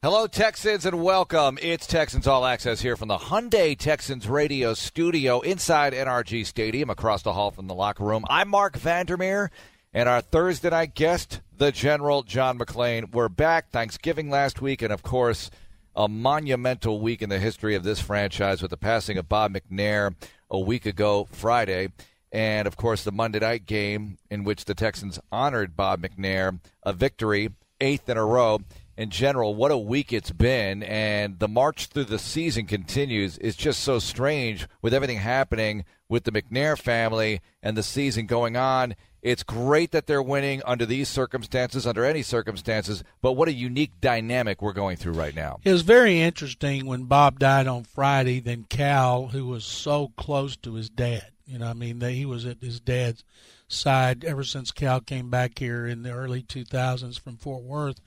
Hello, Texans, and welcome. It's Texans All Access here from the Hyundai Texans radio studio inside NRG Stadium across the hall from the locker room. I'm Marc Vandermeer, and our Thursday night guest, the General John McClain. We're back Thanksgiving last week, and of course, a monumental week in the history of this franchise with the passing of Bob McNair a week ago Friday. And of course, the Monday night game in which the Texans honored Bob McNair, a victory, eighth in a row in general, what a week it's been, and the march through the season continues. It's just so strange with everything happening with the McNair family and the season going on. It's great that they're winning under these circumstances, under any circumstances, but what a unique dynamic we're going through right now. It was very interesting when Bob died on Friday, then Cal, who was so close to his dad. You know, I mean, he was at his dad's side ever since Cal came back here in the early 2000s from Fort Worth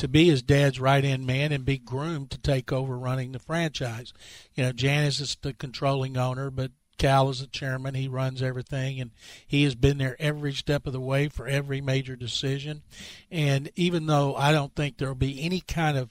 to be his dad's right hand man and be groomed to take over running the franchise. You know, Janice is the controlling owner, but Cal is the chairman. He runs everything, and he has been there every step of the way for every major decision. And even though I don't think there will be any kind of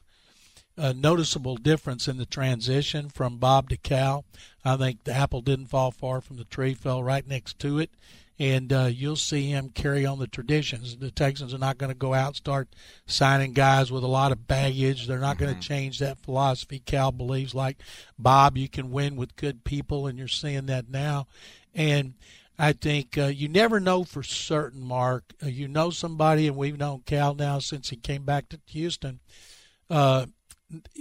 uh, noticeable difference in the transition from Bob to Cal, I think the apple didn't fall far from the tree, fell right next to it and uh, you'll see him carry on the traditions. The Texans are not going to go out and start signing guys with a lot of baggage. They're not mm-hmm. going to change that philosophy. Cal believes, like Bob, you can win with good people, and you're seeing that now. And I think uh, you never know for certain, Mark. Uh, you know somebody, and we've known Cal now since he came back to Houston. Uh,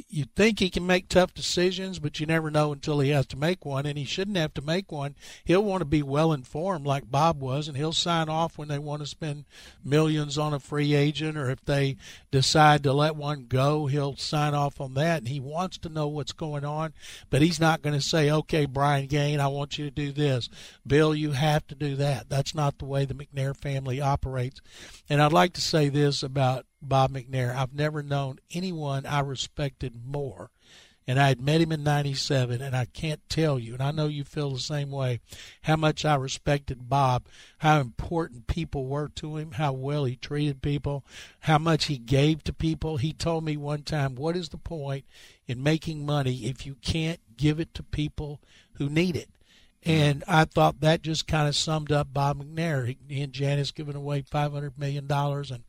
you think he can make tough decisions, but you never know until he has to make one, and he shouldn't have to make one. He'll want to be well informed, like Bob was, and he'll sign off when they want to spend millions on a free agent, or if they decide to let one go, he'll sign off on that. And he wants to know what's going on, but he's not going to say, "Okay, Brian Gaine, I want you to do this. Bill, you have to do that." That's not the way the McNair family operates. And I'd like to say this about Bob McNair. I've never known anyone I respected more. And I had met him in 97, and I can't tell you, and I know you feel the same way, how much I respected Bob, how important people were to him, how well he treated people, how much he gave to people. He told me one time, What is the point in making money if you can't give it to people who need it? And I thought that just kind of summed up Bob McNair. He and Janice giving away five hundred million dollars, and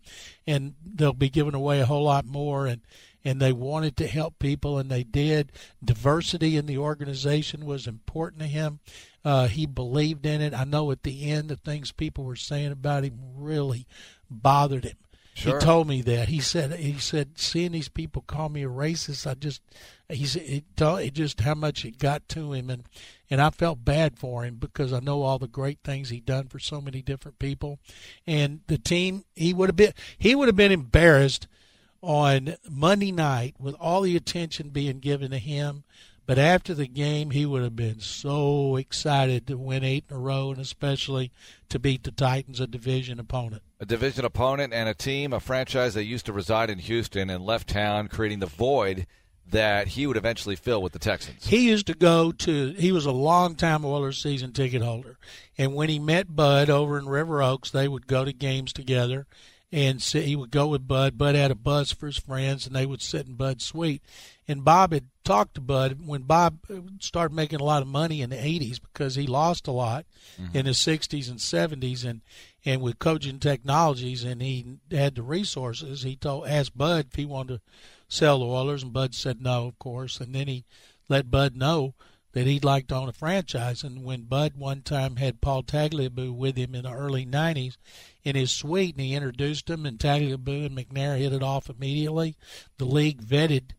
and they'll be giving away a whole lot more. And and they wanted to help people, and they did. Diversity in the organization was important to him. Uh, he believed in it. I know at the end the things people were saying about him really bothered him. Sure. He told me that. He said he said seeing these people call me a racist, I just he said it, it just how much it got to him and and I felt bad for him because I know all the great things he done for so many different people, and the team he would have been he would have been embarrassed on Monday night with all the attention being given to him. But after the game, he would have been so excited to win eight in a row, and especially to beat the Titans, a division opponent. A division opponent and a team, a franchise that used to reside in Houston and left town, creating the void that he would eventually fill with the Texans. He used to go to. He was a long time Oilers season ticket holder, and when he met Bud over in River Oaks, they would go to games together. And he would go with Bud. Bud had a bus for his friends, and they would sit in Bud's suite. And Bob had talked to Bud when Bob started making a lot of money in the '80s because he lost a lot mm-hmm. in the '60s and '70s, and and with Cogen Technologies, and he had the resources. He told asked Bud if he wanted to sell the Oilers, and Bud said no, of course. And then he let Bud know that he'd like to own a franchise. And when Bud one time had Paul Tagliabue with him in the early 90s in his suite, and he introduced him, and Tagliabue and McNair hit it off immediately, the league vetted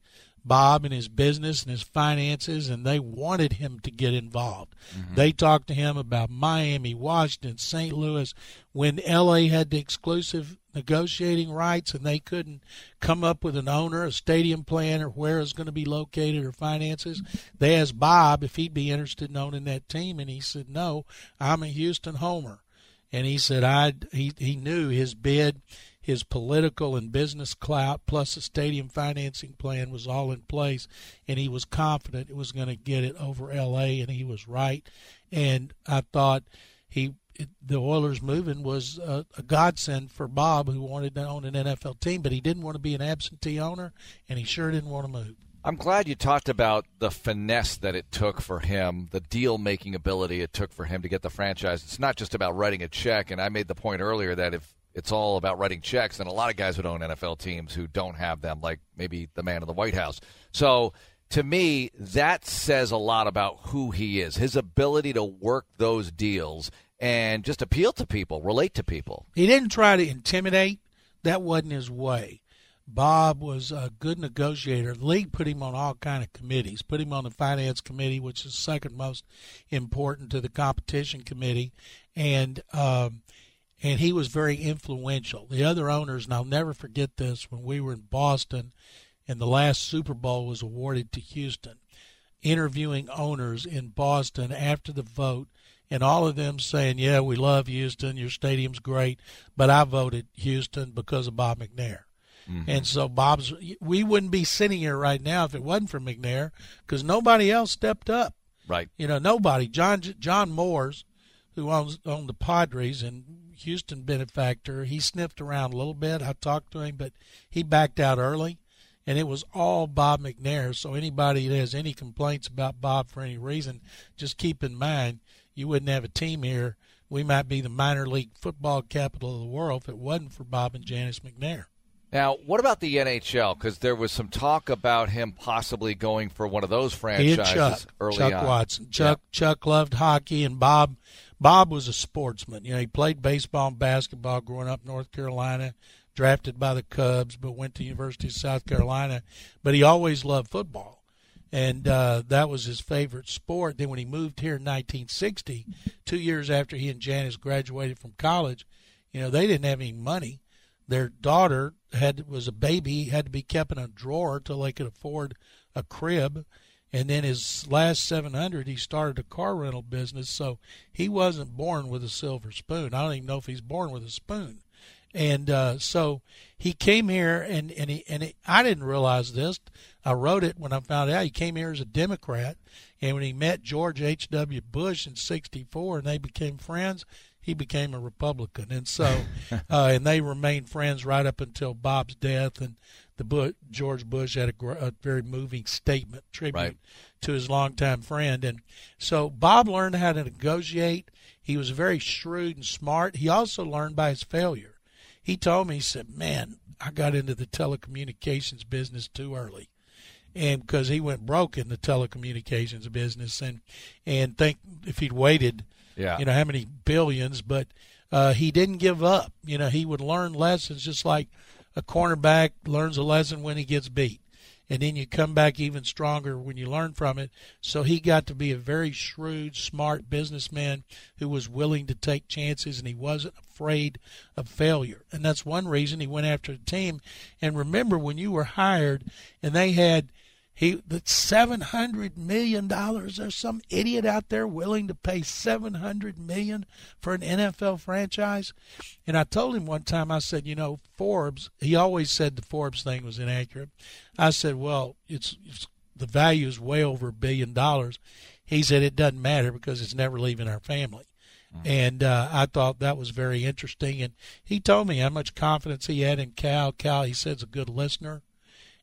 Bob and his business and his finances, and they wanted him to get involved. Mm-hmm. They talked to him about Miami, Washington, St. Louis, when LA had the exclusive negotiating rights and they couldn't come up with an owner, a stadium plan, or where it's going to be located or finances. They asked Bob if he'd be interested in owning that team, and he said, No, I'm a Houston homer. And he said, I he, he knew his bid his political and business clout plus the stadium financing plan was all in place and he was confident it was going to get it over LA and he was right and I thought he the Oilers moving was a, a godsend for Bob, who wanted to own an NFL team, but he didn't want to be an absentee owner, and he sure didn't want to move. I'm glad you talked about the finesse that it took for him, the deal making ability it took for him to get the franchise. It's not just about writing a check, and I made the point earlier that if it's all about writing checks, and a lot of guys would own NFL teams who don't have them, like maybe the man in the White House. So to me, that says a lot about who he is, his ability to work those deals and just appeal to people, relate to people. He didn't try to intimidate. That wasn't his way. Bob was a good negotiator. The league put him on all kind of committees. Put him on the finance committee, which is second most important to the competition committee, and um, and he was very influential. The other owners, and I'll never forget this, when we were in Boston, and the last Super Bowl was awarded to Houston, interviewing owners in Boston after the vote. And all of them saying, "Yeah, we love Houston. Your stadium's great, but I voted Houston because of Bob McNair." Mm-hmm. And so Bob's, we wouldn't be sitting here right now if it wasn't for McNair because nobody else stepped up. Right. You know, nobody. John John Moores, who owns owned the Padres and Houston benefactor, he sniffed around a little bit. I talked to him, but he backed out early. And it was all Bob McNair. So anybody that has any complaints about Bob for any reason, just keep in mind you wouldn't have a team here. We might be the minor league football capital of the world if it wasn't for Bob and Janice McNair. Now, what about the NHL? Because there was some talk about him possibly going for one of those franchises Chuck, early Chuck on. Watson. Chuck Chuck loved hockey, and Bob Bob was a sportsman. You know, he played baseball and basketball growing up in North Carolina. Drafted by the Cubs, but went to University of South Carolina. But he always loved football, and uh, that was his favorite sport. Then when he moved here in 1960, two years after he and Janice graduated from college, you know they didn't have any money their daughter had was a baby, had to be kept in a drawer till they could afford a crib. And then his last 700, he started a car rental business. So he wasn't born with a silver spoon. I don't even know if he's born with a spoon. And uh, so he came here, and and he and he, I didn't realize this. I wrote it when I found out he came here as a Democrat, and when he met George H. W. Bush in '64, and they became friends he became a Republican, and so uh, and they remained friends right up until Bob's death. And the Bush, George Bush had a, a, very moving statement tribute right. to his longtime friend, and so Bob learned how to negotiate. He was very shrewd and smart. He also learned by his failure. He told me, he said, "Man, I got into the telecommunications business too early." and because he went broke in the telecommunications business and and think if he'd waited yeah. you know how many billions, but uh, he didn't give up. You know, he would learn lessons just like a cornerback learns a lesson when he gets beat. And then you come back even stronger when you learn from it. So he got to be a very shrewd, smart businessman who was willing to take chances and he wasn't afraid of failure. And that's one reason he went after the team. And remember when you were hired and they had he that seven hundred million dollars. There's some idiot out there willing to pay seven hundred million for an NFL franchise. And I told him one time, I said, you know, Forbes. He always said the Forbes thing was inaccurate. I said, well, it's, it's the value is way over a billion dollars. He said it doesn't matter because it's never leaving our family. Mm-hmm. And uh, I thought that was very interesting. And he told me how much confidence he had in Cal. Cal, he said, is a good listener,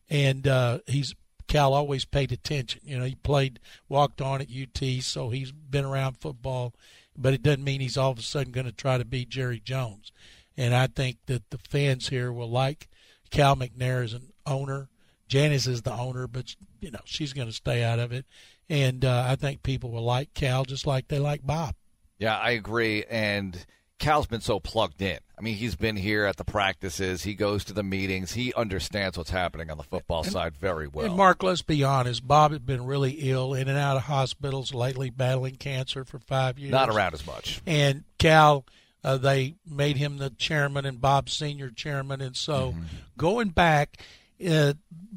and uh, he's Cal always paid attention. You know, he played, walked on at UT, so he's been around football, but it doesn't mean he's all of a sudden going to try to be Jerry Jones. And I think that the fans here will like Cal McNair as an owner. Janice is the owner, but you know she's going to stay out of it. And uh, I think people will like Cal just like they like Bob. Yeah, I agree. And Cal's been so plugged in. I mean, he's been here at the practices. He goes to the meetings. He understands what's happening on the football and, side very well. And Mark, let's be honest. Bob had been really ill, in and out of hospitals lately, battling cancer for five years. Not around as much. And Cal, uh, they made him the chairman, and Bob senior chairman. And so, mm-hmm. going back, uh,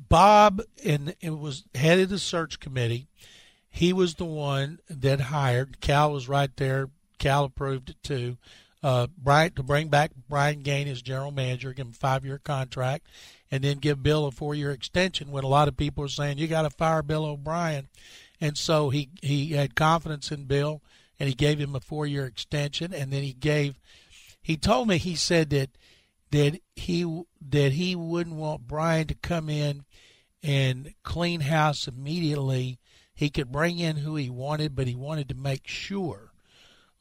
Bob and it was headed the search committee. He was the one that hired. Cal was right there. Cal approved it too uh, Brian to bring back Brian Gaine as general manager, give him a five year contract, and then give Bill a four year extension. When a lot of people are saying you got to fire Bill O'Brien, and so he he had confidence in Bill, and he gave him a four-year extension, and then he gave. He told me he said that that he that he wouldn't want Brian to come in and clean house immediately. He could bring in who he wanted, but he wanted to make sure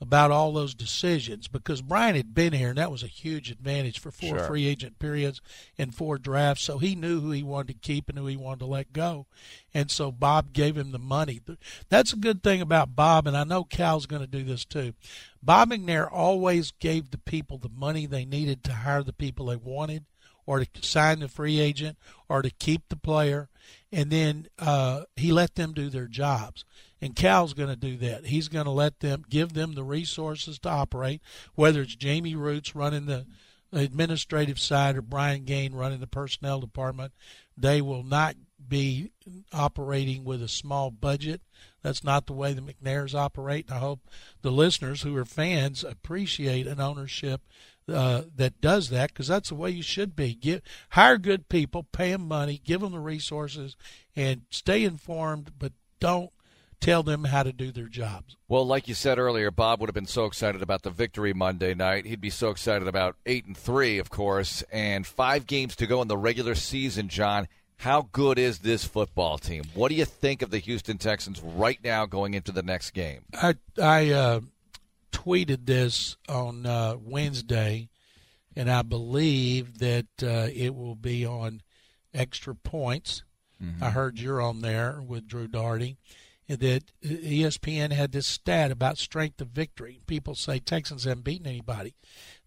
about all those decisions because Brian had been here, and that was a huge advantage for four Sure. free agent periods and four drafts. So he knew who he wanted to keep and who he wanted to let go. And so Bob gave him the money. That's a good thing about Bob, and I know Cal's going to do this too. Bob McNair always gave the people the money they needed to hire the people they wanted or to sign the free agent or to keep the player. And then uh, he let them do their jobs. And Cal's going to do that. He's going to let them give them the resources to operate, whether it's Jamie Rootes running the administrative side or Brian Gaine running the personnel department. They will not be operating with a small budget. That's not the way the McNairs operate. And I hope the listeners who are fans appreciate an ownership uh, that does that because that's the way you should be. Give, hire good people, pay them money, give them the resources, and stay informed, but don't tell them how to do their jobs. Well, like you said earlier, Bob would have been so excited about the victory Monday night. He'd be so excited about eight and three, of course, and five games to go in the regular season. John, how good is this football team? What do you think of the Houston Texans right now going into the next game? I I uh, tweeted this on uh, Wednesday, and I believe that uh, it will be on extra points. I heard you're on there with Drew Dougherty. And that ESPN had this stat about strength of victory. People say Texans haven't beaten anybody.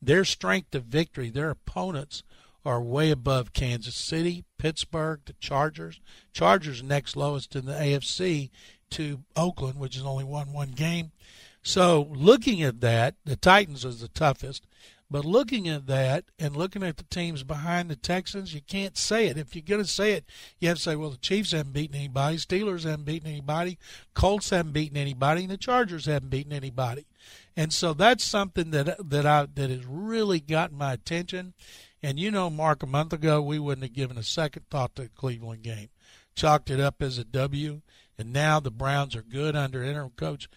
Their strength of victory, their opponents are way above Kansas City, Pittsburgh, the Chargers. Chargers next lowest in the AFC to Oakland, which has only won one game. So looking at that, the Titans is the toughest. But looking at that and looking at the teams behind the Texans, you can't say it. If you're going to say it, you have to say, well, the Chiefs haven't beaten anybody, Steelers haven't beaten anybody, Colts haven't beaten anybody, and the Chargers haven't beaten anybody. And so that's something that that I that has really gotten my attention. And you know, Mark, a month ago we wouldn't have given a second thought to the Cleveland game, chalked it up as a W. And now the Browns are good under interim coach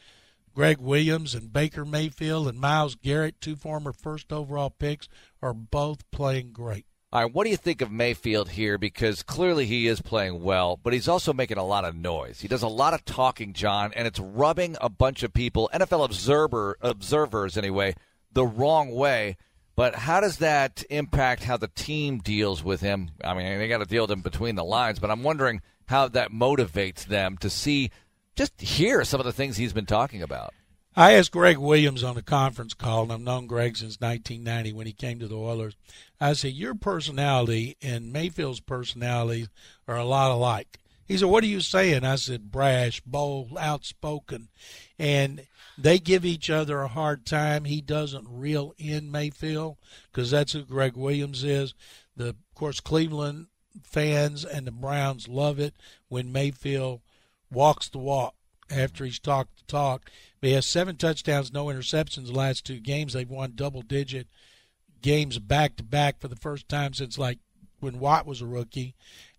Gregg Williams and Baker Mayfield and Myles Garrett, two former first overall picks, are both playing great. All right, what do you think of Mayfield here? Because clearly he is playing well, but he's also making a lot of noise. He does a lot of talking, John, and it's rubbing a bunch of people, NFL observer observers anyway, the wrong way. But how does that impact how the team deals with him? I mean, they got to deal with him between the lines, but I'm wondering how that motivates them to see, just hear some of the things he's been talking about. I asked Gregg Williams on a conference call, and I've known Gregg since 1990 when he came to the Oilers. I said, Your personality and Mayfield's personality are a lot alike. He said, What are you saying? I said, Brash, bold, outspoken. And they give each other a hard time. He doesn't reel in Mayfield because that's who Gregg Williams is. The, of course, Cleveland fans and the Browns love it when Mayfield walks the walk after he's talked the talk. But he has seven touchdowns, no interceptions the last two games. They've won double digit games back to back for the first time since like when Watt was a rookie.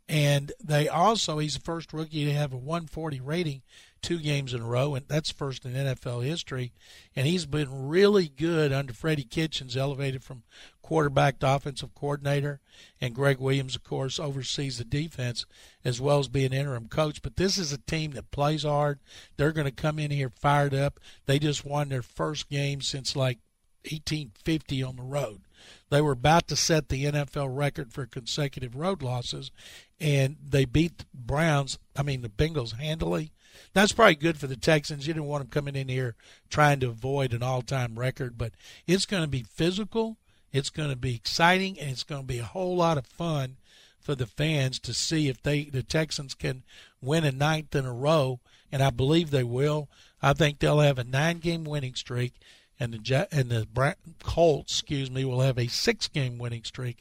And they also, he's the first rookie to have a 140 rating two games in a row, and that's first in NFL history. And he's been really good under Freddie Kitchens, elevated from quarterback to offensive coordinator. And Gregg Williams, of course, oversees the defense as well as being interim coach. But this is a team that plays hard. They're going to come in here fired up. They just won their first game since like 1850 on the road. They were about to set the NFL record for consecutive road losses, and they beat the Browns, I mean, the Bengals handily. That's probably good for the Texans. You didn't want them coming in here trying to avoid an all time record, but it's going to be physical, it's going to be exciting, and it's going to be a whole lot of fun for the fans to see if they the Texans can win a ninth in a row, and I believe they will. I think they'll have a nine game winning streak and the and the Colts, excuse me, will have a six-game winning streak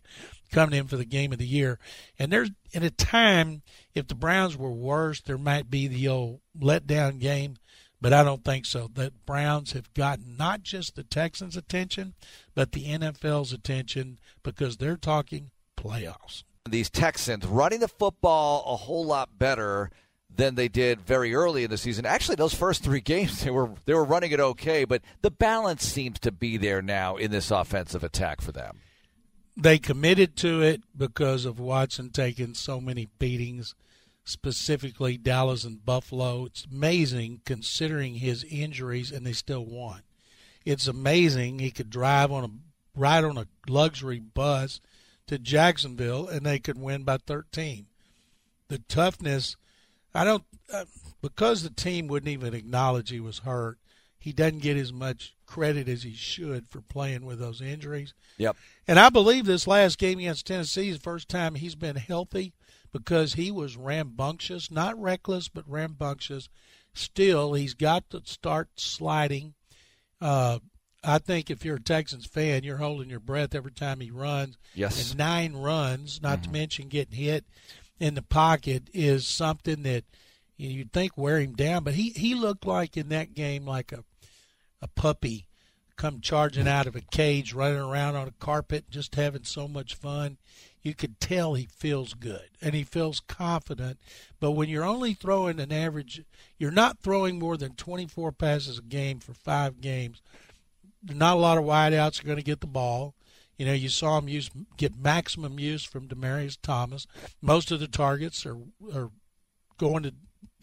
coming in for the game of the year. And there's in a time if the Browns were worse, there might be the old letdown game, but I don't think so. The Browns have gotten not just the Texans' attention, but the NFL's attention because they're talking playoffs. These Texans running the football a whole lot better than they did very early in the season. Actually, those first three games they were they were running it okay, but the balance seems to be there now in this offensive attack for them. They committed to it because of Watson taking so many beatings, specifically Dallas and Buffalo. It's amazing considering his injuries, and they still won. It's amazing he could drive on a ride on a luxury bus to Jacksonville, and they could win by 13. The toughness I don't uh, because the team wouldn't even acknowledge he was hurt. He doesn't get as much credit as he should for playing with those injuries. Yep. And I believe this last game against Tennessee is the first time he's been healthy because he was rambunctious, not reckless, but rambunctious. Still, he's got to start sliding. Uh, I think if you're a Texans fan, you're holding your breath every time he runs. Yes. And nine runs, not mm-hmm. to mention getting hit in the pocket is something that you know, you'd think wear him down, but he he looked like in that game like a a puppy come charging out of a cage, running around on a carpet, just having so much fun. You could tell he feels good and he feels confident. But when you're only throwing an average, you're not throwing more than 24 passes a game for five games. Not a lot of wideouts are going to get the ball. You know, you saw him use get maximum use from Demaryius Thomas. Most of the targets are are going to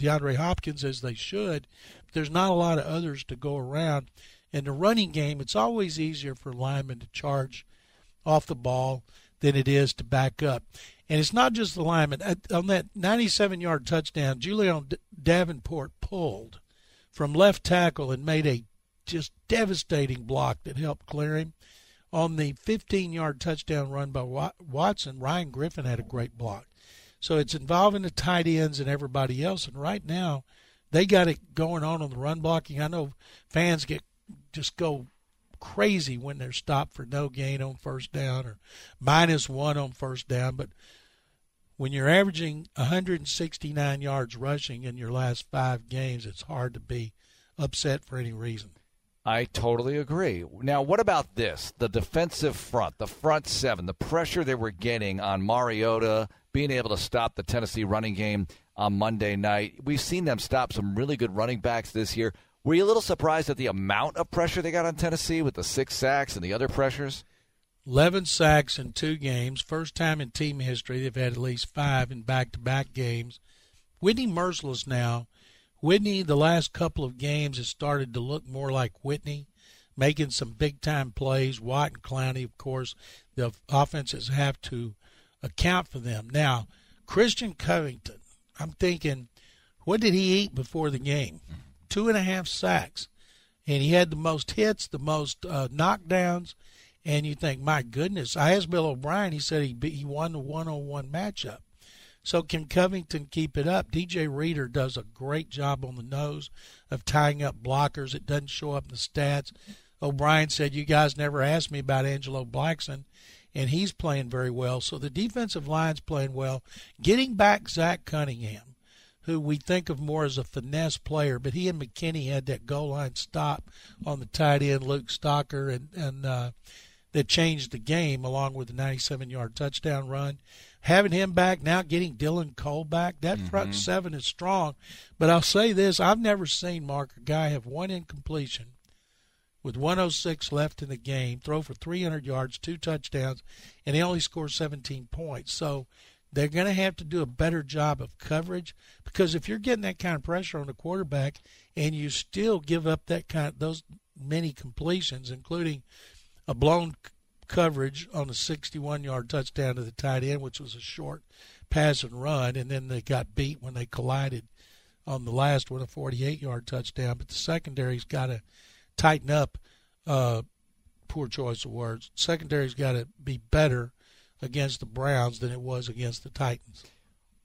DeAndre Hopkins as they should. There's not a lot of others to go around. In the running game, it's always easier for linemen to charge off the ball than it is to back up. And it's not just the lineman. On that 97 yard touchdown, Julie'n Davenport pulled from left tackle and made a just devastating block that helped clear him. On the 15 yard touchdown run by Watson, Ryan Griffin had a great block. So it's involving the tight ends and everybody else. And right now, they got it going on on the run blocking. I know fans get just go crazy when they're stopped for no gain on first down or minus one on first down. But when you're averaging 169 yards rushing in your last five games, it's hard to be upset for any reason. I totally agree. Now, what about this? The defensive front, the front seven, the pressure they were getting on Mariota, being able to stop the Tennessee running game on Monday night. We've seen them stop some really good running backs this year. Were you a little surprised at the amount of pressure they got on Tennessee with the six sacks and the other pressures? 11 sacks in two games. First time in team history they've had at least five in back to back games. Whitney Mercilus now Whitney, the last couple of games, has started to look more like Whitney, making some big time plays. Watt and Clowney, of course, the offenses have to account for them. Now, Christian Covington, I'm thinking, what did he eat before the game? Two and a half sacks. And he had the most hits, the most uh, knockdowns. And you think, my goodness. I asked Bill O'Brien, he said he, he won the one on one matchup. So can Covington keep it up? DJ Reader does a great job on the nose of tying up blockers. It doesn't show up in the stats. O'Brien said, You guys never asked me about Angelo Blackson, and he's playing very well. So the defensive line's playing well. Getting back Zach Cunningham, who we think of more as a finesse player, but he and McKinney had that goal line stop on the tight end, Luke Stocker, and, and uh, that changed the game along with the 97 yard touchdown run having him back now, getting Dylan Cole back, that mm-hmm. front seven is strong. But I'll say this: I've never seen Mark a guy have one incompletion with 106 left in the game, throw for 300 yards, two touchdowns, and he only scores 17 points. So they're going to have to do a better job of coverage because if you're getting that kind of pressure on the quarterback and you still give up that kind those many completions, including a blown coverage on a 61 yard touchdown to the tight end, which was a short pass and run, and then they got beat when they collided on the last one, a 48 yard touchdown. But the secondary's got to tighten up. Uh, poor choice of words. Secondary's got to be better against the Browns than it was against the Titans.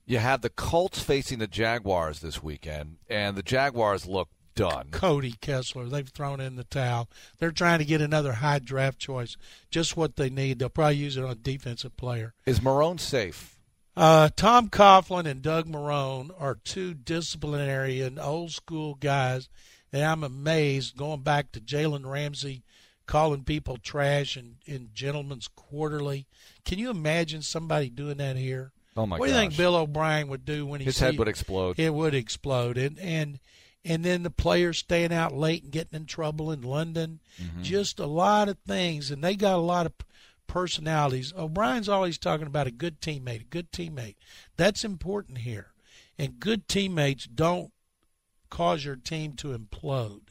You have the Colts facing the Jaguars this weekend, and the Jaguars look done. Cody Kessler. They've thrown in the towel. They're trying to get another high draft choice. Just what they need. They'll probably use it on a defensive player. Is Marrone safe? Uh, Tom Coughlin and Doug Marrone are two disciplinary and old school guys, and I'm amazed going back to Jalen Ramsey calling people trash in, in Gentleman's Quarterly. Can you imagine somebody doing that here? Oh my god. What do you think. Bill O'Brien would do when he His head would explode. It would explode, and and and then the players staying out late and getting in trouble in London. Mm-hmm. Just a lot of things, and they got a lot of personalities. O'Brien's always talking about a good teammate, a good teammate. That's important here, and good teammates don't cause your team to implode.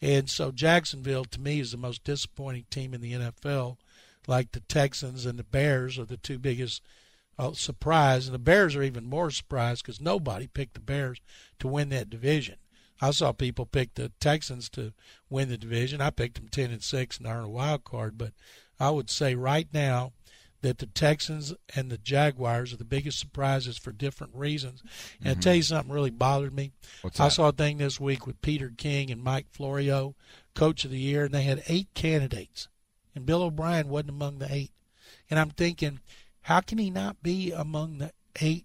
And so Jacksonville, to me, is the most disappointing team in the NFL. Like the Texans and the Bears are the two biggest uh, surprise, and the Bears are even more surprised because nobody picked the Bears to win that division. I saw people pick the Texans to win the division. I picked them ten and six and earn a wild card, but I would say right now that the Texans and the Jaguars are the biggest surprises for different reasons. And I'll mm-hmm. tell you something really bothered me. What's I that? saw a thing this week with Peter King and Mike Florio, coach of the year, and they had eight candidates, and Bill O'Brien wasn't among the eight. And I'm thinking, how can he not be among the eight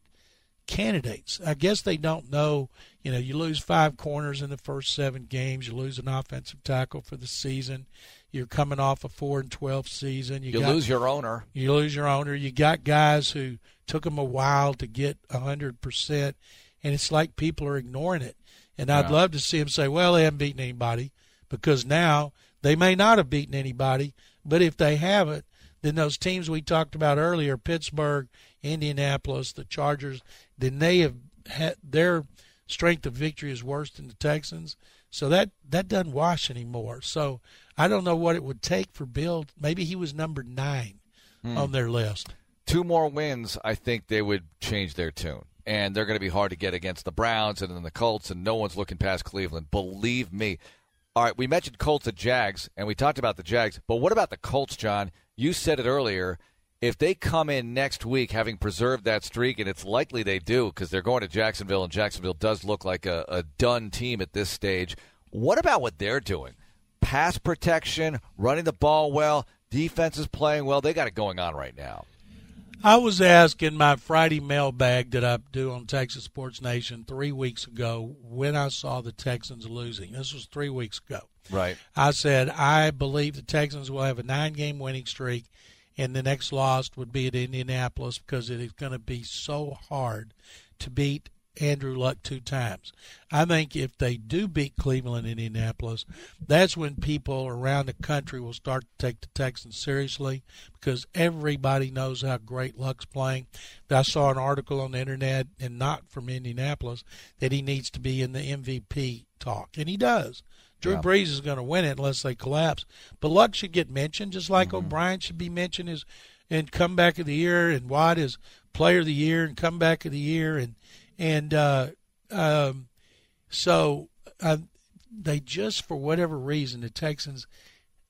candidates? I guess they don't know. You know, you lose five corners in the first seven games. You lose an offensive tackle for the season. You're coming off a four and twelve season. You, You got, lose your owner. you lose your owner. You got guys who took them a while to get a hundred percent, and it's like people are ignoring it. And I'd Yeah. love to see them say, "Well, they haven't beaten anybody," because now they may not have beaten anybody. But if they haven't, then those teams we talked about earlier, Pittsburgh, Indianapolis, the Chargers, then they have had their strength of victory is worse than the Texans. So that that doesn't wash anymore. So I don't know what it would take for Bill. Maybe he was number nine hmm. on their list. Two more wins, I think they would change their tune. And they're going to be hard to get against the Browns and then the Colts, and no one's looking past Cleveland. Believe me. All right, we mentioned Colts and Jags, and we talked about the Jags, but what about the Colts, John? You said it earlier. If they come in next week having preserved that streak, and it's likely they do because they're going to Jacksonville, and Jacksonville does look like a, a done team at this stage, what about what they're doing? Pass protection, running the ball well, defense is playing well. They got it going on right now. I was asked in my Friday mailbag that I do on Texas Sports Nation three weeks ago when I saw the Texans losing. This was three weeks ago. Right. I said I believe the Texans will have a nine-game winning streak, and the next loss would be at Indianapolis because it is going to be so hard to beat Andrew Luck two times. I think if they do beat Cleveland and Indianapolis, that's when people around the country will start to take the Texans seriously because everybody knows how great Luck's playing. I saw an article on the internet, and not from Indianapolis, that he needs to be in the MVP talk, and he does. Drew Yeah. Brees is going to win it unless they collapse. But Luck should get mentioned, just like mm-hmm. O'Brien should be mentioned as and comeback of the year, and Watt is player of the year and comeback of the year, and and uh, um, so uh, they just for whatever reason the Texans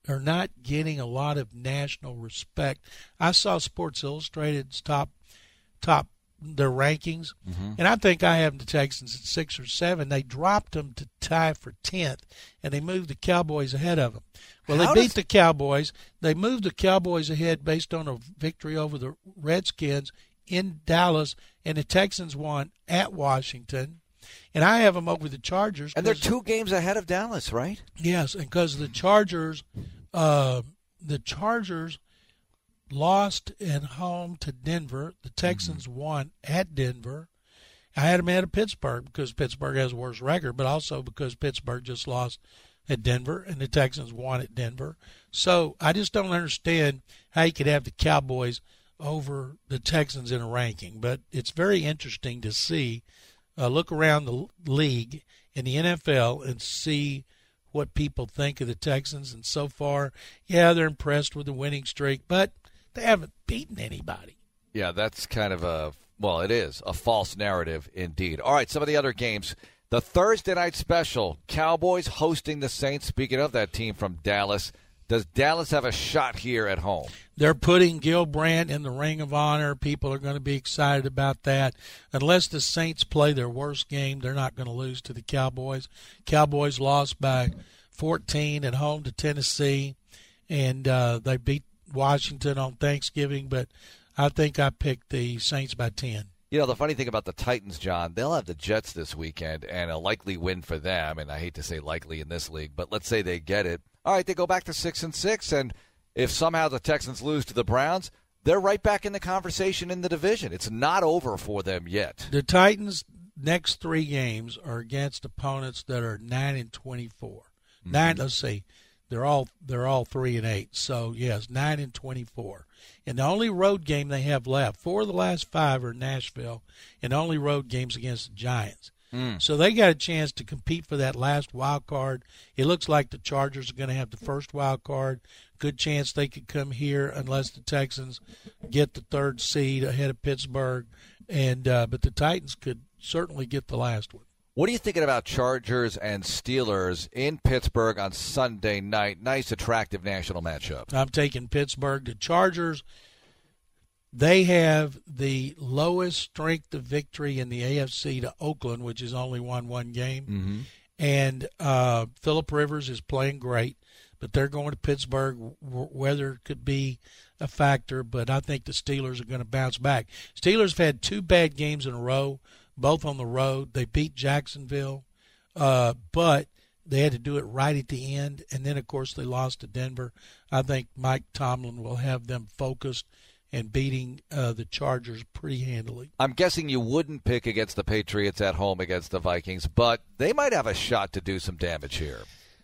are not getting a lot of national respect. I saw Sports Illustrated's top top their rankings, and I think I have the Texans at six or seven. They dropped them to tie for tenth, and they moved the Cowboys ahead of them. Well, How they beat does- the Cowboys. They moved the Cowboys ahead based on a victory over the Redskins in Dallas, and the Texans won at Washington. And I have them over the Chargers. And they're two games ahead of Dallas, right? Yes, and because the Chargers, uh, the Chargers lost at home to Denver. The Texans won at Denver. I had them at Pittsburgh because Pittsburgh has a worse record, but also because Pittsburgh just lost at Denver and the Texans won at Denver. So I just don't understand how you could have the Cowboys over the Texans in a ranking. But it's very interesting to see, uh, look around the league in the NFL and see what people think of the Texans. And so far, yeah, they're impressed with the winning streak, but they haven't beaten anybody. Yeah, that's kind of a well, it is a false narrative indeed. All right, some of the other games. The Thursday night special, Cowboys hosting the Saints. Speaking of that team from Dallas, does Dallas have a shot here at home? They're putting Gil Brandt in the Ring of Honor. People are going to be excited about that. Unless the Saints play their worst game, they're not going to lose to the Cowboys. Cowboys lost by 14 at home to Tennessee, and uh, they beat Washington on Thanksgiving. But I think I picked the Saints by 10. You know, the funny thing about the Titans, John, they'll have the Jets this weekend and a likely win for them. And I hate to say likely in this league, but let's say they get it. All right, they go back to six and six, and if somehow the Texans lose to the Browns, they're right back in the conversation in the division. It's not over for them yet. The Titans' next three games are against opponents that are nine and 24 mm-hmm. Nine, let's see, they're all they're all three and eight. So yes, nine and twenty-four. And the only road game they have left, four of the last five are Nashville, and only road games against the Giants. Mm. So they got a chance to compete for that last wild card. It looks like the Chargers are going to have the first wild card. Good chance they could come here unless the Texans get the third seed ahead of Pittsburgh, and uh, but the Titans could certainly get the last one. What are you thinking about Chargers and Steelers in Pittsburgh on Sunday night? Nice, attractive national matchup. I'm taking Pittsburgh. The Chargers they have the lowest strength of victory in the AFC to Oakland, which has only won one game. Mm-hmm. And uh, Philip Rivers is playing great, but they're going to Pittsburgh. Weather could be a factor, but I think the Steelers are going to bounce back. Steelers have had two bad games in a row, both on the road. They beat Jacksonville, uh, but they had to do it right at the end. And then, of course, they lost to Denver. I think Mike Tomlin will have them focused – and beating uh, the Chargers pretty handily. I'm guessing you wouldn't pick against the Patriots at home against the Vikings, but they might have a shot to do some damage here.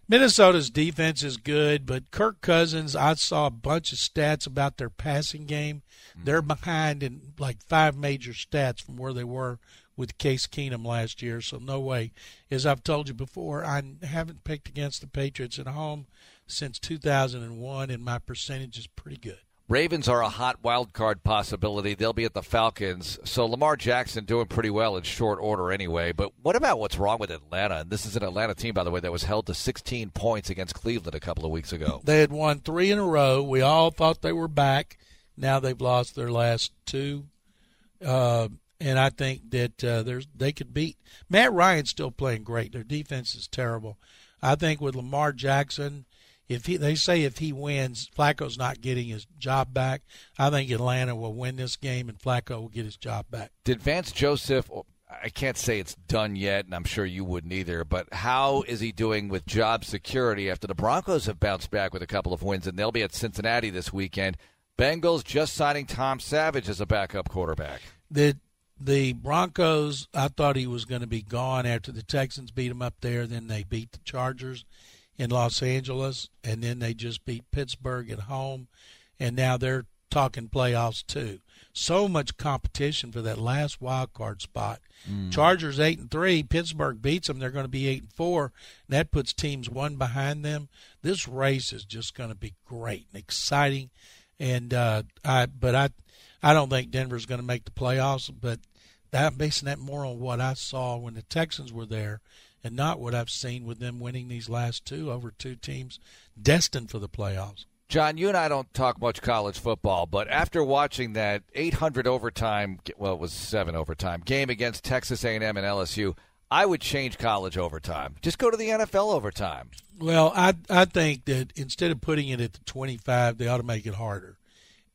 Minnesota's defense is good, but Kirk Cousins, I saw a bunch of stats about their passing game. Mm-hmm. They're behind in like five major stats from where they were with Case Keenum last year, so no way. As I've told you before, I haven't picked against the Patriots at home since 2001, and my percentage is pretty good. Ravens are a hot wild card possibility. They'll be at the Falcons. So Lamar Jackson doing pretty well in short order anyway. But what about what's wrong with Atlanta? And this is an Atlanta team, by the way, that was held to 16 points against Cleveland a couple of weeks ago. They had won three in a row. We all thought they were back. Now they've lost their last two. Uh, and I think that uh, there's they could beat Matt Ryan's still playing great. Their defense is terrible. I think with Lamar Jackson if he they say if he wins, Flacco's not getting his job back. I think Atlanta will win this game and Flacco will get his job back. Did Vance Joseph? I can't say it's done yet, and I'm sure you wouldn't either. But how is he doing with job security after the Broncos have bounced back with a couple of wins, and they'll be at Cincinnati this weekend? Bengals just signing Tom Savage as a backup quarterback. The the Broncos, I thought he was going to be gone after the Texans beat him up there. Then they beat the Chargers in Los Angeles, and then they just beat Pittsburgh at home, and now they're talking playoffs too. So much competition for that last wild card spot. Mm. Chargers eight and three. Pittsburgh beats them. They're going to be eight and four. And that puts teams one behind them. This race is just going to be great and exciting. And uh, I, but I, I don't think Denver's going to make the playoffs. But I'm basing that more on what I saw when the Texans were there and not what I've seen with them winning these last two over two teams destined for the playoffs. John, you and I don't talk much college football, but after watching that 800 overtime, well, it was seven overtime game against Texas A&M and LSU, I would change college overtime. Just go to the NFL overtime. Well, I I think that instead of putting it at the 25, they ought to make it harder.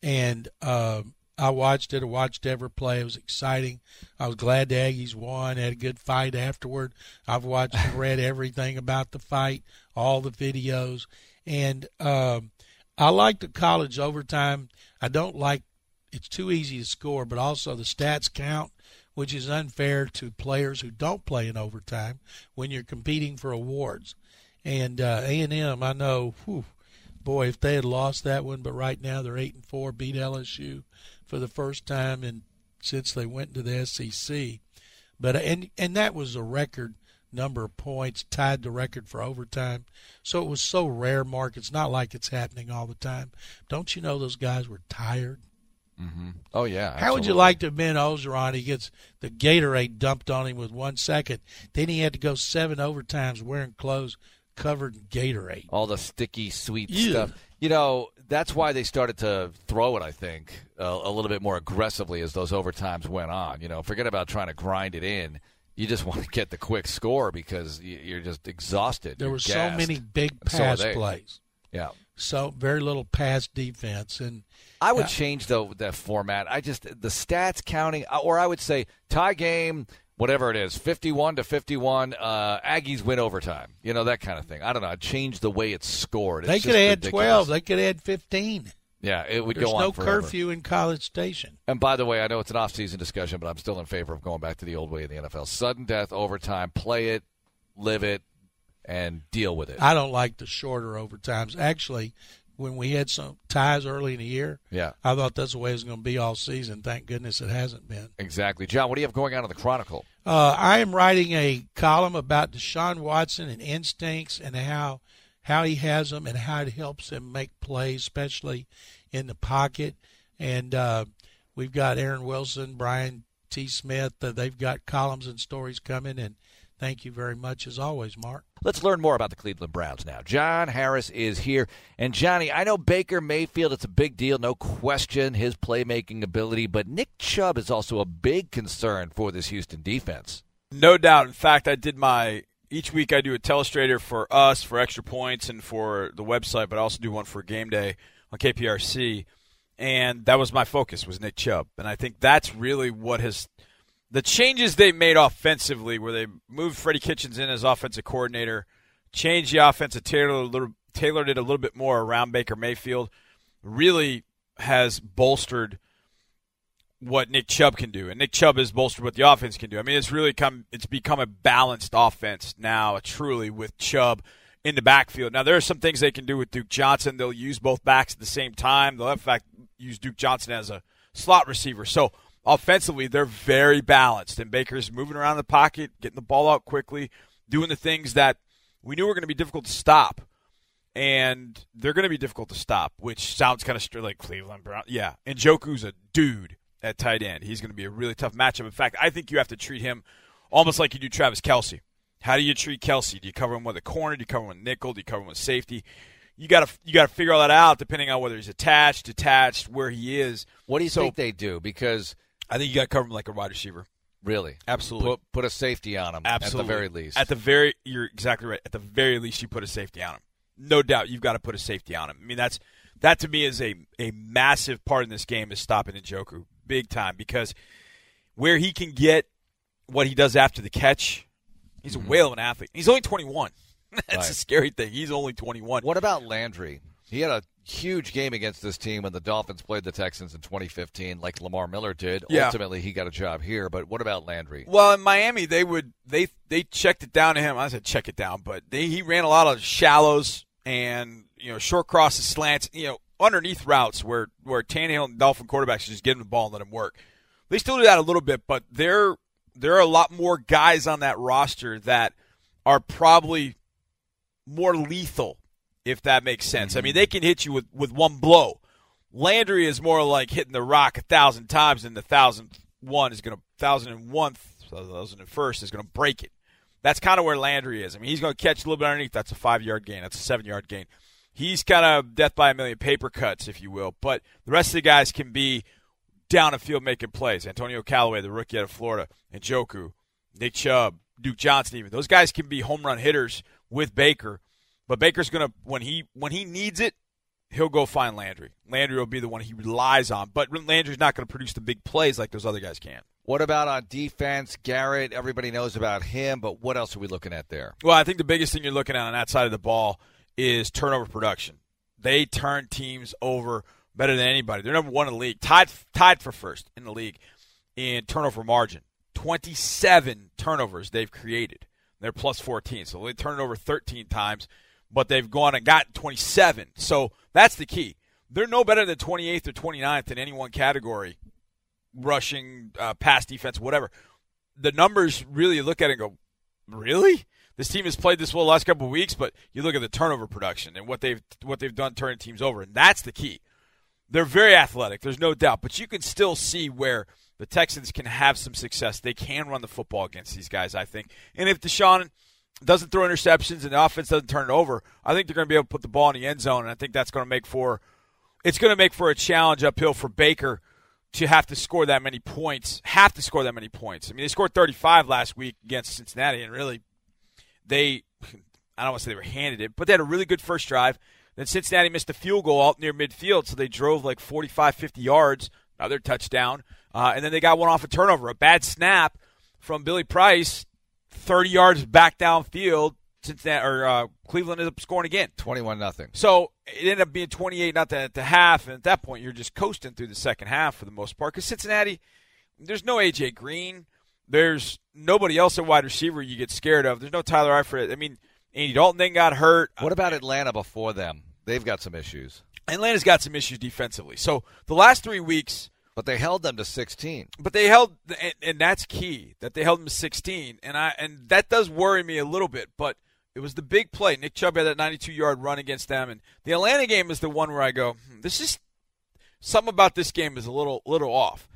And um, I watched it. I watched every play. It was exciting. I was glad the Aggies won. Had a good fight afterward. I've watched and read everything about the fight, all the videos, and um, I like the college overtime. I don't like it's too easy to score, but also the stats count, which is unfair to players who don't play in overtime when you're competing for awards. And uh, A and M, I know, whew, boy, if they had lost that one, but right now they're eight and four, beat LSU for the first time in since they went to the SEC. But and and that was a record number of points, tied the record for overtime. So it was so rare, Mark. It's not like it's happening all the time. Don't you know those guys were tired? Mm-hmm. Oh yeah. Absolutely. How would you like to have been Orgeron? He gets the Gatorade dumped on him with one second. Then he had to go seven overtimes wearing clothes covered in Gatorade. All the sticky, sweet stuff. You know, that's why they started to throw it. I think a, a little bit more aggressively as those overtimes went on. You know, forget about trying to grind it in. You just want to get the quick score because you're just exhausted. There were so many big pass so plays. Yeah. So very little pass defense, and I would uh, change the the format. I just the stats counting, or I would say tie game whatever it is, 51 to 51, uh, Aggies win overtime. You know, that kind of thing. I don't know. I'd change the way it's scored. It's they could add 12. They could add 15. Yeah, it would There's go on no forever. curfew in College Station. And by the way, I know it's an off-season discussion, but I'm still in favor of going back to the old way in the NFL: sudden death, overtime, play it, live it, and deal with it. I don't like the shorter overtimes. Actually, when we had some ties early in the year, yeah, I thought that's the way it was going to be all season. Thank goodness it hasn't been. exactly. John, what do you have going on in the Chronicle? Uh, I am writing a column about Deshaun Watson and instincts and how how he has them and how it helps him make plays, especially in the pocket. And uh, we've got Aaron Wilson, Brian T. Smith. Uh, they've got columns and stories coming. And thank you very much as always, Mark. Let's learn more about the Cleveland Browns now. John Harris is here. And Johnny, I know Baker Mayfield, it's a big deal, no question, his playmaking ability, but Nick Chubb is also a big concern for this Houston defense. No doubt. In fact, I did my each week I do a telestrator for us for extra points and for the website, but I also do one for game day on KPRC. And that was my focus was Nick Chubb. And I think that's really what has the changes they made offensively, where they moved Freddie Kitchens in as offensive coordinator, changed the offensive tailor a little, tailored it a little bit more around Baker Mayfield, really has bolstered what Nick Chubb can do, and Nick Chubb has bolstered what the offense can do. I mean, it's really come it's become a balanced offense now, truly with Chubb in the backfield. Now there are some things they can do with Duke Johnson. They'll use both backs at the same time. They'll in fact use Duke Johnson as a slot receiver. So offensively, they're very balanced, and Baker's moving around the pocket, getting the ball out quickly, doing the things that we knew were going to be difficult to stop. And they're going to be difficult to stop, which sounds kind of like Cleveland Brown. Yeah, and Njoku's a dude at tight end. He's going to be a really tough matchup. In fact, I think you have to treat him almost like you do Travis Kelce. How do you treat Kelsey? Do you cover him with a corner? Do you cover him with nickel? Do you cover him with safety? You got to you got to figure all that out depending on whether he's attached, detached, where he is. What do you So- think they do? Because I think you got to cover him like a wide receiver. really, Absolutely. put, put a safety on him Absolutely. at the very least. At the very, you're exactly right. At the very least, you put a safety on him. No doubt, you've got to put a safety on him. I mean, that's that to me is a a massive part in this game is stopping Njoku big time because where he can get what he does after the catch, he's a whale of an athlete. He's only 21. that's Mm-hmm. Right. a scary thing. He's only 21. what about Landry? He had a huge game against this team when the Dolphins played the Texans in 2015, like Lamar Miller did. Yeah. Ultimately, he got a job here. But what about Landry? Well, in Miami, they would they they checked it down to him. I said check it down, but they, he ran a lot of shallows and you know short crosses, slants, you know underneath routes where where Tannehill and Dolphin quarterbacks just give him the ball and let him work. They still do that a little bit, but there there are a lot more guys on that roster that are probably more lethal, if that makes sense. I mean, mm-hmm. they can hit you with with one blow. Landry is more like hitting the rock a thousand times, and the thousandth one is going to thousand and one, thousand and first is going to break it. That's kind of where Landry is. I mean, he's going to catch a little bit underneath. That's a five yard gain. That's a seven yard gain. He's kind of death by a million paper cuts, if you will. But the rest of the guys can be down the field making plays. Antonio Callaway, the rookie out of Florida, and Njoku, Nick Chubb, Duke Johnson, even those guys can be home run hitters with Baker. But Baker's gonna when he when he needs it, he'll go find Landry. Landry will be the one he relies on. But Landry's not going to produce the big plays like those other guys can. What about on defense? Garrett, everybody knows about him, but what else are we looking at there? Well, I think the biggest thing you're looking at on that side of the ball is turnover production. They turn teams over better than anybody. They're number one in the league, tied tied for first in the league in turnover margin. 27 turnovers they've created. They're plus 14, so they turned it over 13 times, but they've gone and gotten 27. So that's the key. They're no better than 28th or 29th in any one category, rushing, uh, pass defense, whatever. The numbers really look at it and go, really? This team has played this well the last couple of weeks, but you look at the turnover production and what they've what they've done turning teams over, and that's the key. They're very athletic, there's no doubt, but you can still see where the Texans can have some success. They can run the football against these guys, I think. And if Deshaun doesn't throw interceptions and the offense doesn't turn it over, I think they're going to be able to put the ball in the end zone, and I think that's going to make for it's going to make for a challenge uphill for Baker to have to score that many points. Have to score that many points. I mean, they scored 35 last week against Cincinnati, and really, they I don't want to say they were handed it, but they had a really good first drive. Then Cincinnati missed a field goal out near midfield, so they drove like 45, 50 yards, another touchdown. Uh, and then they got one off a turnover, a bad snap from Billy Price, 30 yards back downfield Cincinnati or uh, Cleveland ended up scoring again. 21 nothing. So it ended up being 28 nothing at the half, and at that point you're just coasting through the second half for the most part because Cincinnati, there's no AJ Green, there's nobody else at wide receiver you get scared of. There's no Tyler Eifert. I mean, Andy Dalton then got hurt. What about Atlanta before them? They've got some issues. Atlanta's got some issues defensively. So the last three weeks, but they held them to 16. But they held, and, and that's key that they held them to 16, and I and that does worry me a little bit. But it was the big play. Nick Chubb had that 92 yard run against them, and the Atlanta game is the one where I go, hmm, this is something about this game is a little little off.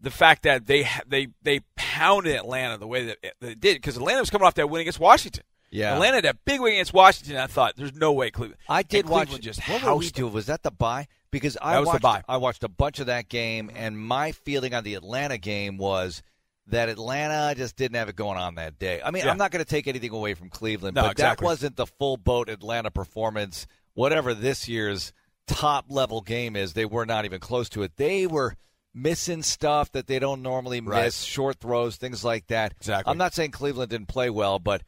The fact that they they they pounded Atlanta the way that they did because Atlanta was coming off that win against Washington. Yeah, Atlanta that big win against Washington. I thought there's no way Cleveland. I did watch. Just what housed were we doing? Was that the bye? Because I that was watched. the bye. I watched a bunch of that game, and my feeling on the Atlanta game was that Atlanta just didn't have it going on that day. I mean, Yeah. I'm not going to take anything away from Cleveland, No, but exactly. that wasn't the full boat Atlanta performance. Whatever this year's top level game is, they were not even close to it. They were missing stuff that they don't normally Right. miss, short throws, things like that. Exactly. I'm not saying Cleveland didn't play well, but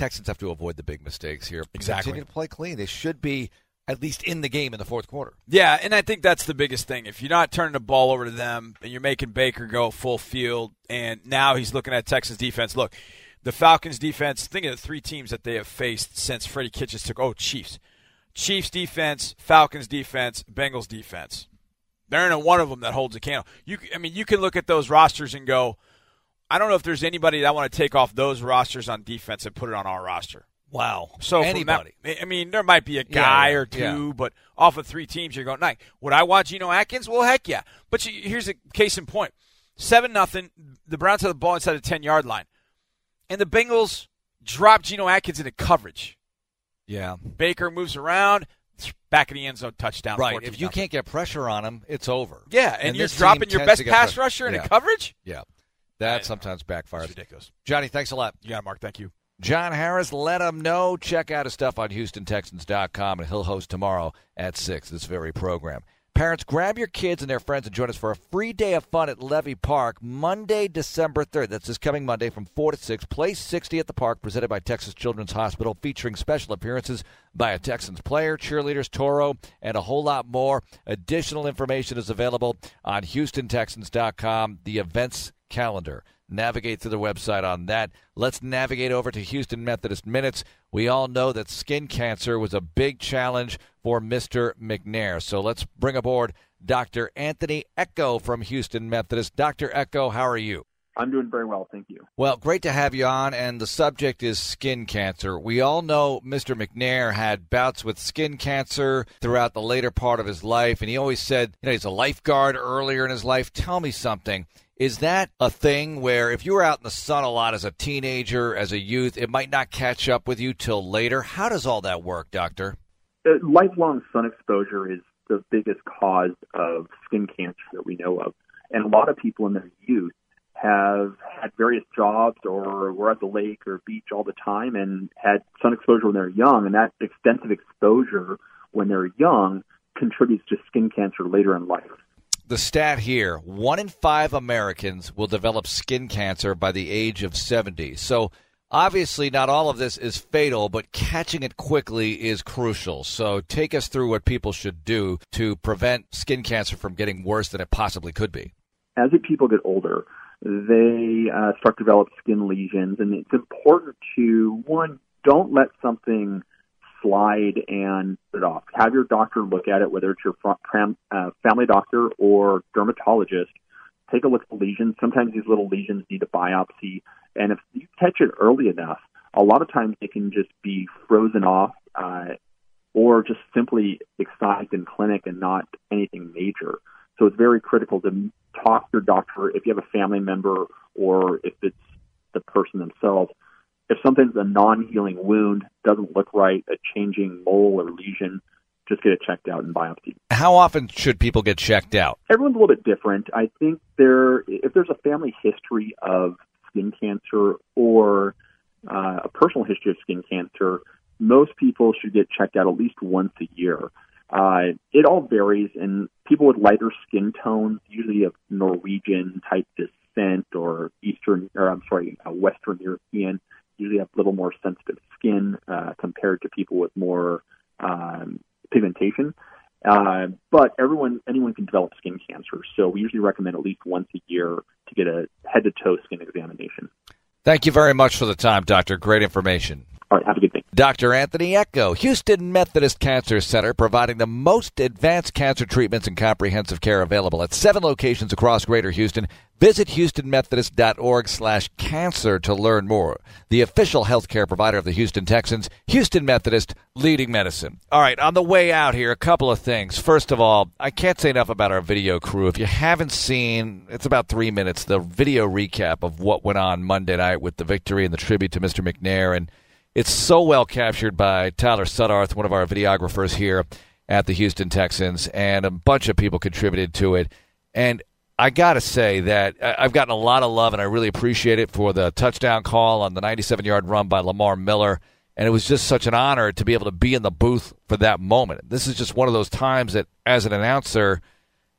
Texans have to avoid the big mistakes here. Exactly. Continue to play clean. They should be at least in the game in the fourth quarter. Yeah, and I think that's the biggest thing. If you're not turning the ball over to them and you're making Baker go full field, and now he's looking at Texas defense. Look, the Falcons defense. Think of the three teams that they have faced since Freddie Kitchens took. Oh, Chiefs, Chiefs defense, Falcons defense, Bengals defense. There ain't a one of them that holds a candle. You, I mean, you can look at those rosters and go, I don't know if there's anybody that I want to take off those rosters on defense and put it on our roster. Wow. So anybody. that- I mean, there might be a guy yeah, or two, yeah. but off of three teams, you're going. Nice. Would I want Geno Atkins? Well, heck yeah. But you, here's a case in point: seven nothing. The Browns have the ball inside the ten yard line, and the Bengals drop Geno Atkins into coverage. yeah. Baker moves around, back of the end zone, touchdown. Right. If you nothing. can't get pressure on him, it's over. yeah, and, you're dropping your best pass pressure. rusher into Yeah. coverage. Yeah. That sometimes It's backfires. ridiculous. Johnny, thanks a lot. Yeah, Mark. Thank you. John Harris, let him know. Check out his stuff on HoustonTexans.com, and he'll host tomorrow at 6, this very program. Parents, grab your kids and their friends and join us for a free day of fun at Levy Park Monday, December 3rd. That's this coming Monday from 4 to 6. Play 60 at the park, presented by Texas Children's Hospital, featuring special appearances by a Texans player, cheerleaders, Toro, and a whole lot more. Additional information is available on HoustonTexans.com, the events calendar navigate through the website on that. Let's navigate over to Houston Methodist Minutes. We all know that skin cancer was a big challenge for Mr. McNair. So let's bring aboard Dr. Anthony Echo from Houston Methodist. Dr. Echo, how are you? I'm doing very well, thank you. Well, great to have you on, and the subject is skin cancer. We all know Mr. McNair had bouts with skin cancer throughout the later part of his life, and he always said, you know, he's a lifeguard earlier in his life. Tell me something. Is that a thing where if you were out in the sun a lot as a teenager, as a youth, it might not catch up with you till later? How does all that work, doctor? Uh, lifelong sun exposure is the biggest cause of skin cancer that we know of. And a lot of people in their youth have had various jobs or were at the lake or beach all the time and had sun exposure when they're young. And that extensive exposure when they're young contributes to skin cancer later in life. The stat here one in five Americans will develop skin cancer by the age of 70. So, obviously, not all of this is fatal, but catching it quickly is crucial. So, take us through what people should do to prevent skin cancer from getting worse than it possibly could be. as people get older, they uh, start to develop skin lesions, and it's important to one don't let something slide and put it off. Have your doctor look at it, whether it's your uh, family doctor or dermatologist. Take a look at the lesions. Sometimes these little lesions need a biopsy, and if you catch it early enough, a lot of times it can just be frozen off. Uh, or just simply excised in clinic and not anything major. So it's very critical to talk to your doctor if you have a family member or if it's the person themselves. If something's a non-healing wound, doesn't look right, a changing mole or lesion, just get it checked out and biopsy. How often should people get checked out? Everyone's a little bit different. I think there, if there's a family history of skin cancer or uh, a personal history of skin cancer, most people should get checked out at least once a year. Uh, it all varies, and people with lighter skin tones, usually of Norwegian type descent or Eastern, or I'm sorry, uh, Western European, usually have a little more sensitive skin uh, compared to people with more um, pigmentation. Uh, but everyone, anyone can develop skin cancer. So we usually recommend at least once a year to get a head to toe skin examination. Thank you very much for the time, Doctor. Great information. All right, have a good day. Dr. Anthony Echo, Houston Methodist Cancer Center, providing the most advanced cancer treatments and comprehensive care available at seven locations across Greater Houston. Visit houstonmethodist.org slash cancer to learn more. The official healthcare provider of the Houston Texans, Houston Methodist, leading medicine. All right, on the way out here, a couple of things. First of all, I can't say enough about our video crew. If you haven't seen, it's about three minutes, the video recap of what went on Monday night with the victory and the tribute to Mr. McNair and it's so well captured by Tyler Sudarth, one of our videographers here at the Houston Texans, and a bunch of people contributed to it. And I got to say that I've gotten a lot of love, and I really appreciate it for the touchdown call on the 97 yard run by Lamar Miller. And it was just such an honor to be able to be in the booth for that moment. This is just one of those times that, as an announcer,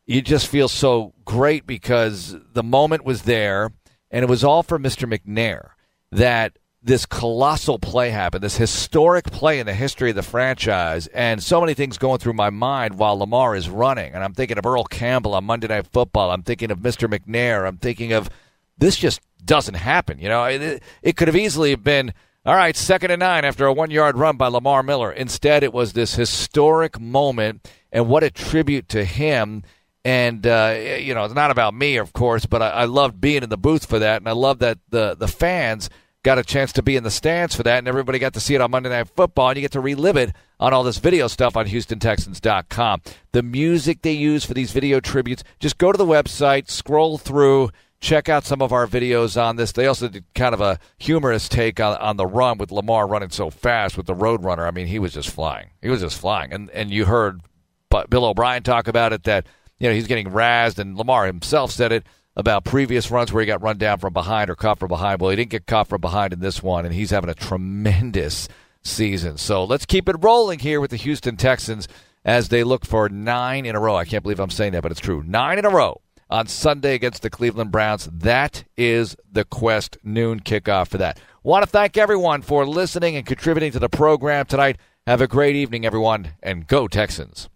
you just feel so great because the moment was there, and it was all for Mr. McNair. That this colossal play happened, this historic play in the history of the franchise, and so many things going through my mind while Lamar is running. And I'm thinking of Earl Campbell on Monday Night Football. I'm thinking of Mr. McNair. I'm thinking of this just doesn't happen. You know, it, it could have easily been. All right, second and nine after a one yard run by Lamar Miller. Instead, it was this historic moment, and what a tribute to him. And, uh, you know, it's not about me, of course, but I, I loved being in the booth for that. And I love that the, the fans got a chance to be in the stands for that, and everybody got to see it on Monday Night Football, and you get to relive it on all this video stuff on HoustonTexans.com. The music they use for these video tributes, just go to the website, scroll through, check out some of our videos on this. They also did kind of a humorous take on, on the run with Lamar running so fast with the Roadrunner. I mean, he was just flying. He was just flying. And, and you heard Bill O'Brien talk about it that, you know, he's getting razzed, and Lamar himself said it about previous runs where he got run down from behind or caught from behind. Well, he didn't get caught from behind in this one, and he's having a tremendous season. So let's keep it rolling here with the Houston Texans as they look for nine in a row. I can't believe I'm saying that, but it's true. Nine in a row on Sunday against the Cleveland Browns. That is the Quest noon kickoff for that. Want to thank everyone for listening and contributing to the program tonight. Have a great evening, everyone, and go Texans.